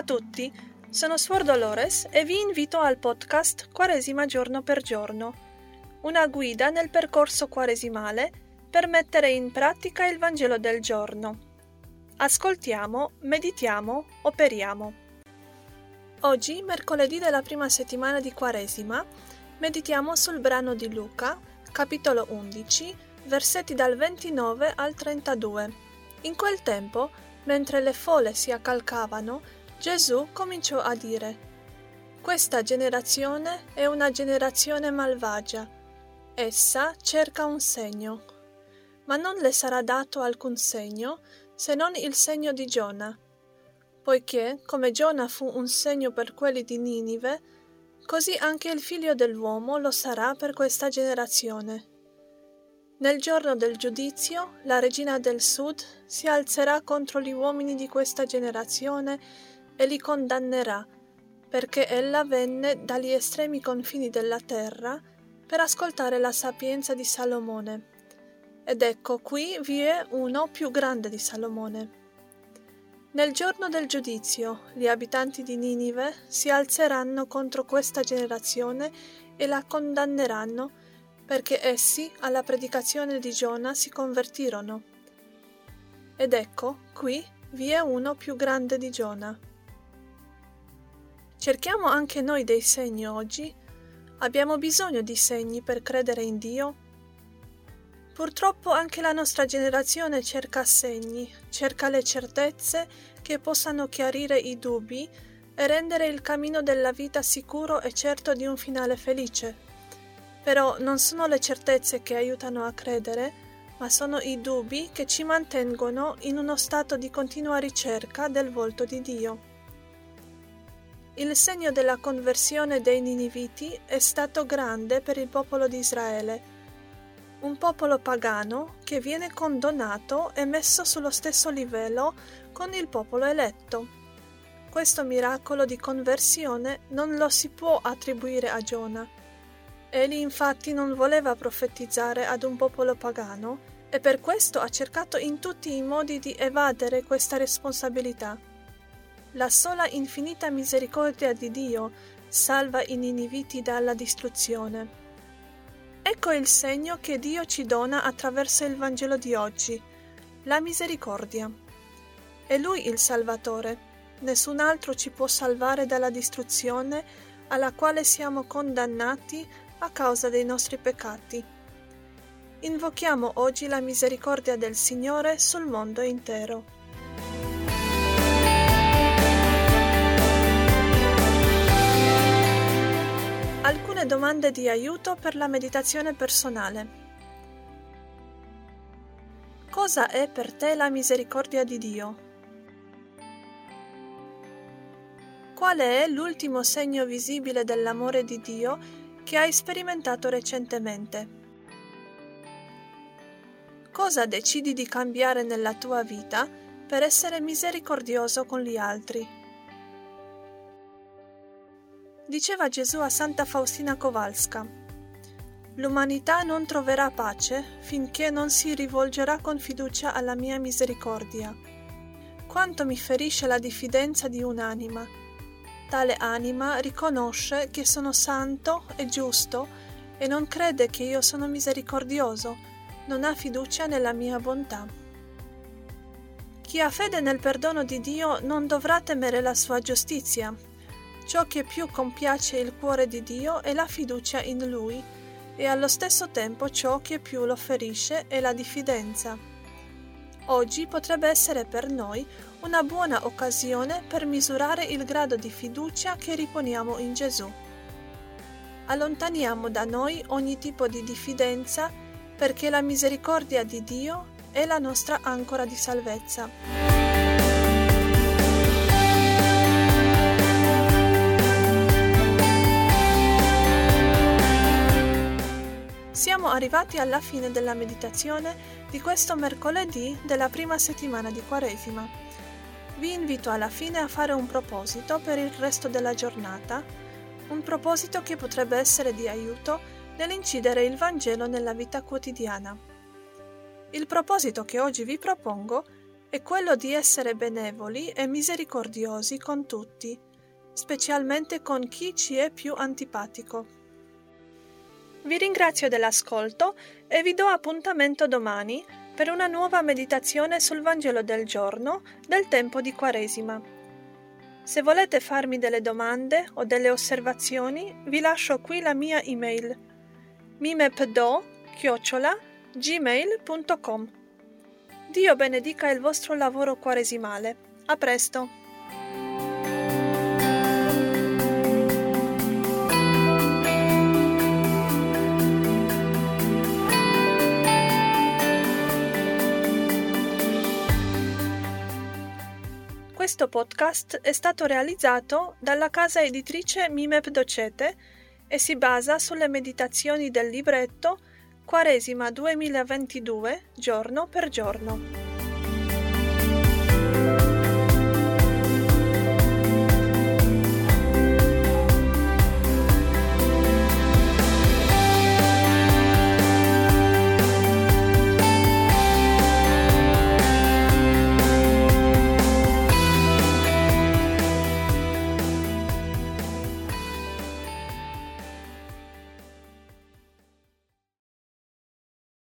a tutti, sono Suor Dolores e vi invito al podcast Quaresima giorno per giorno, una guida nel percorso quaresimale per mettere in pratica il Vangelo del giorno. Ascoltiamo, meditiamo, operiamo. Oggi, mercoledì della prima settimana di Quaresima, meditiamo sul brano di Luca, capitolo 11, versetti dal 29 al 32. In quel tempo, mentre le folle si accalcavano, Gesù cominciò a dire Questa generazione è una generazione malvagia. Essa cerca un segno, ma non le sarà dato alcun segno se non il segno di Giona. Poiché, come Giona fu un segno per quelli di Ninive, così anche il figlio dell'uomo lo sarà per questa generazione. Nel giorno del giudizio, la regina del sud si alzerà contro gli uomini di questa generazione e li condannerà, perché ella venne dagli estremi confini della terra per ascoltare la sapienza di Salomone. Ed ecco qui vi è uno più grande di Salomone. Nel giorno del giudizio, gli abitanti di Ninive si alzeranno contro questa generazione e la condanneranno perché essi alla predicazione di Giona si convertirono. Ed ecco, qui vi è uno più grande di Giona. Cerchiamo anche noi dei segni oggi? Abbiamo bisogno di segni per credere in Dio? Purtroppo anche la nostra generazione cerca segni, cerca le certezze che possano chiarire i dubbi e rendere il cammino della vita sicuro e certo di un finale felice. Però non sono le certezze che aiutano a credere, ma sono i dubbi che ci mantengono in uno stato di continua ricerca del volto di Dio. Il segno della conversione dei Niniviti è stato grande per il popolo di Israele, un popolo pagano che viene condonato e messo sullo stesso livello con il popolo eletto. Questo miracolo di conversione non lo si può attribuire a Giona Egli infatti non voleva profetizzare ad un popolo pagano e per questo ha cercato in tutti i modi di evadere questa responsabilità. La sola infinita misericordia di Dio salva i niniviti dalla distruzione. Ecco il segno che Dio ci dona attraverso il Vangelo di oggi, la misericordia. È Lui il Salvatore. Nessun altro ci può salvare dalla distruzione alla quale siamo condannati a causa dei nostri peccati. Invochiamo oggi la misericordia del Signore sul mondo intero. Domande di aiuto per la meditazione personale. Cosa è per te la misericordia di Dio? Qual è l'ultimo segno visibile dell'amore di Dio che hai sperimentato recentemente. Cosa decidi di cambiare nella tua vita per essere misericordioso con gli altri? Diceva Gesù a Santa Faustina Kowalska. L'umanità non troverà pace finché non si rivolgerà con fiducia alla mia misericordia. Quanto mi ferisce la diffidenza di un'anima Tale anima riconosce che sono santo e giusto e non crede che io sono misericordioso, non ha fiducia nella mia bontà. Chi ha fede nel perdono di Dio non dovrà temere la sua giustizia. Ciò che più compiace il cuore di Dio è la fiducia in Lui e allo stesso tempo ciò che più lo ferisce è la diffidenza. Oggi potrebbe essere per noi una buona occasione per misurare il grado di fiducia che riponiamo in Gesù. Allontaniamo da noi ogni tipo di diffidenza perché la misericordia di Dio è la nostra ancora di salvezza. Arrivati alla fine della meditazione di questo mercoledì della prima settimana di Quaresima vi invito alla fine a fare un proposito per il resto della giornata, un proposito che potrebbe essere di aiuto nell'incidere il Vangelo nella vita quotidiana. Il proposito che oggi vi propongo è quello di essere benevoli e misericordiosi con tutti, specialmente con chi ci è più antipatico. Vi ringrazio dell'ascolto e vi do appuntamento domani per una nuova meditazione sul Vangelo del giorno del tempo di Quaresima. Se volete farmi delle domande o delle osservazioni, vi lascio qui la mia email mimepdo-gmail.com Dio benedica il vostro lavoro quaresimale. A presto! Questo podcast è stato realizzato dalla casa editrice Mimep Docete e si basa sulle meditazioni del libretto Quaresima 2022 giorno per giorno.